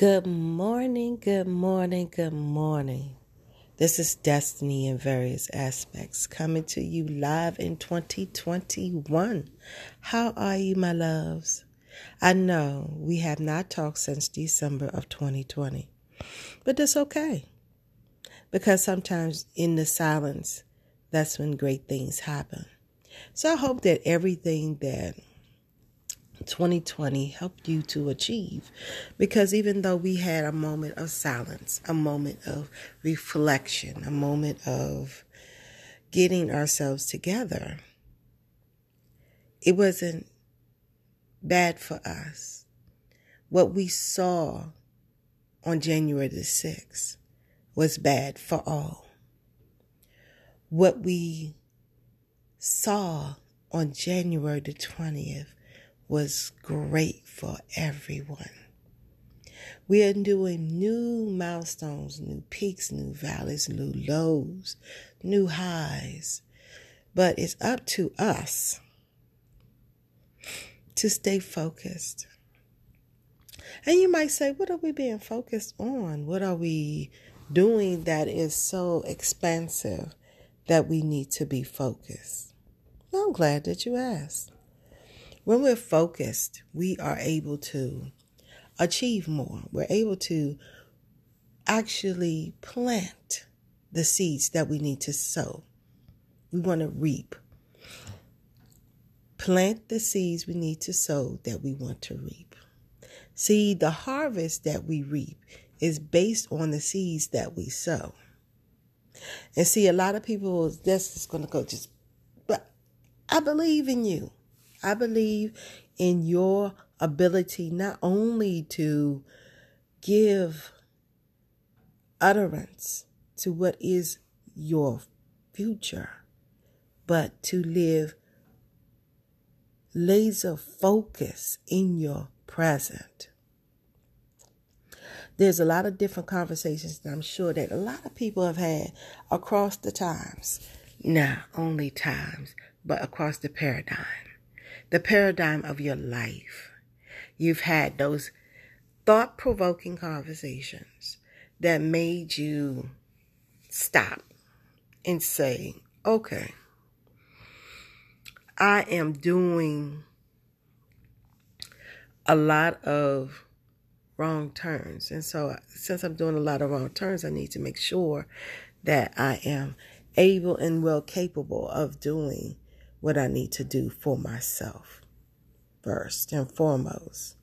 Good morning, good morning, good morning. This is Destiny in various aspects coming to you live in 2021. How are you, my loves? I know we have not talked since December of 2020, but that's okay because sometimes in the silence, that's when great things happen. So I hope that everything that 2020 helped you to achieve. Because even though we had a moment of silence, a moment of reflection, a moment of getting ourselves together, it wasn't bad for us. What we saw on January the 6th was bad for all. What we saw on January the 20th was great for everyone. We are doing new milestones, new peaks, new valleys, new lows, new highs. But it's up to us to stay focused. And you might say, what are we being focused on? What are we doing that is so expansive that we need to be focused? Well, I'm glad that you asked. When we're focused, we are able to achieve more. We're able to actually plant the seeds that we need to sow. We want to reap. Plant the seeds we need to sow that we want to reap. See, the harvest that we reap is based on the seeds that we sow. And see, a lot of people, this is going to go just, but I believe in you. I believe in your ability not only to give utterance to what is your future, but to live laser focus in your present. There's a lot of different conversations that I'm sure that a lot of people have had across the times. Not only times, but across the paradigm the paradigm of your life. You've had those thought provoking conversations that made you stop and say, okay, I am doing a lot of wrong turns. And so, since I'm doing a lot of wrong turns, I need to make sure that I am able and well capable of doing what I need to do for myself first and foremost.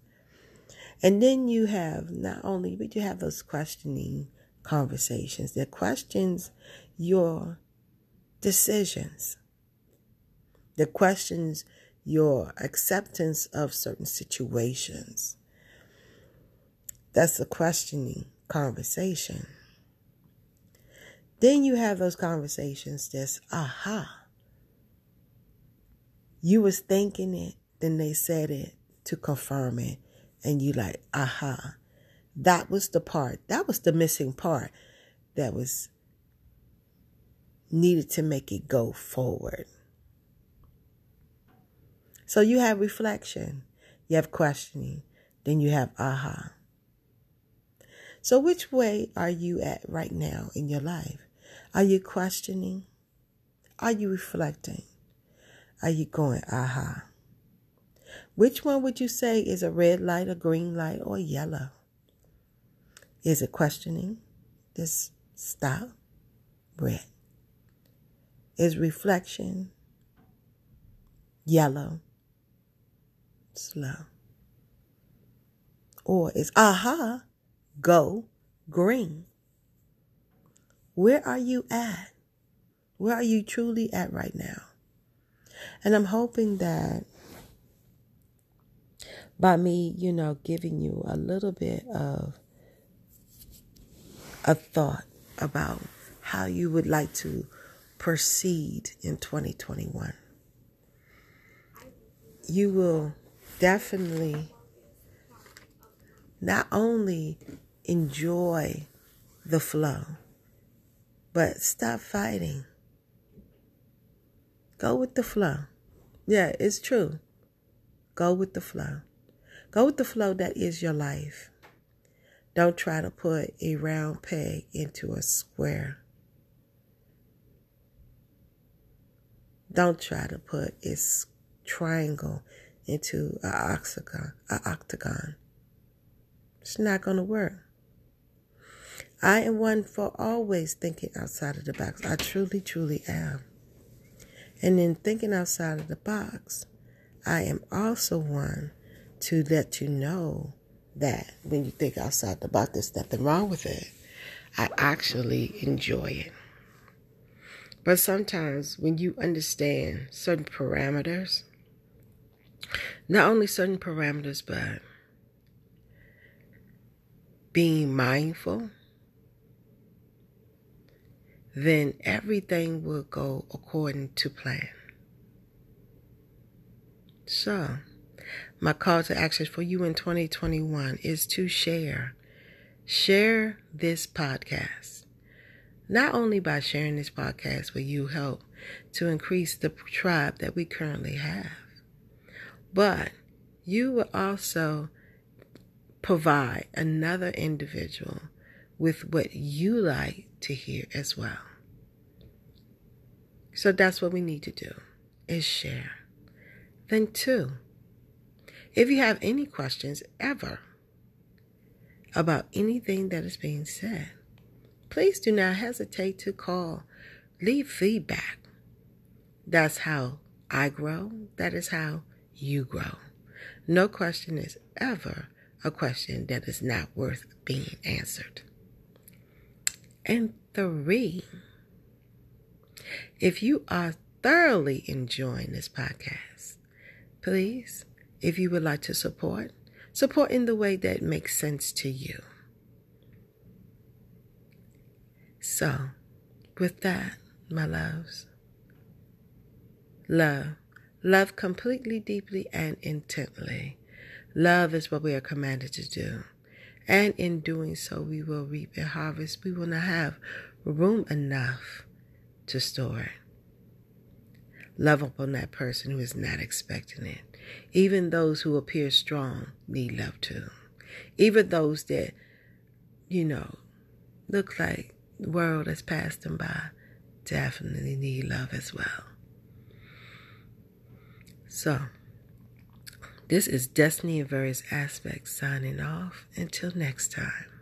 And then you have not only, but you have those questioning conversations that questions your decisions, that questions your acceptance of certain situations. That's a questioning conversation. Then you have those conversations that's aha you was thinking it, then they said it to confirm it, and you like, aha. That was the part. That was the missing part that was needed to make it go forward. So you have reflection, you have questioning, then you have aha. So which way are you at right now in your life? Are you questioning? Are you reflecting? Are you going, aha? Which one would you say is a red light, a green light, or yellow? Is it questioning? This stop. Red. Is reflection yellow? Slow. Or is aha, go green? Where are you at? Where are you truly at right now? And I'm hoping that by me, you know, giving you a little bit of a thought about how you would like to proceed in 2021, you will definitely not only enjoy the flow, but stop fighting. Go with the flow. Yeah, it's true. Go with the flow. Go with the flow that is your life. Don't try to put a round peg into a square. Don't try to put a triangle into an octagon. An octagon. It's not going to work. I am one for always thinking outside of the box. I truly, truly am. And in thinking outside of the box, I am also one to let you know that when you think outside the box, there's nothing wrong with it. I actually enjoy it. But sometimes when you understand certain parameters, not only certain parameters, but being mindful, then everything will go according to plan. So, my call to action for you in 2021 is to share. Share this podcast. Not only by sharing this podcast will you help to increase the tribe that we currently have, but you will also provide another individual with what you like to hear as well. So that's what we need to do is share. Then two, if you have any questions ever about anything that is being said, please do not hesitate to call, leave feedback. That's how I grow. That is how you grow. No question is ever a question that is not worth being answered. And three, if you are thoroughly enjoying this podcast, please, if you would like to support, support in the way that makes sense to you. So, with that, my loves, love. Love completely, deeply, and intently. Love is what we are commanded to do. And in doing so, we will reap a harvest. We will not have room enough to store it. Love upon that person who is not expecting it. Even those who appear strong need love too. Even those that, you know, look like the world has passed them by definitely need love as well. So, this is Destiny in Various Aspects signing off. Until next time.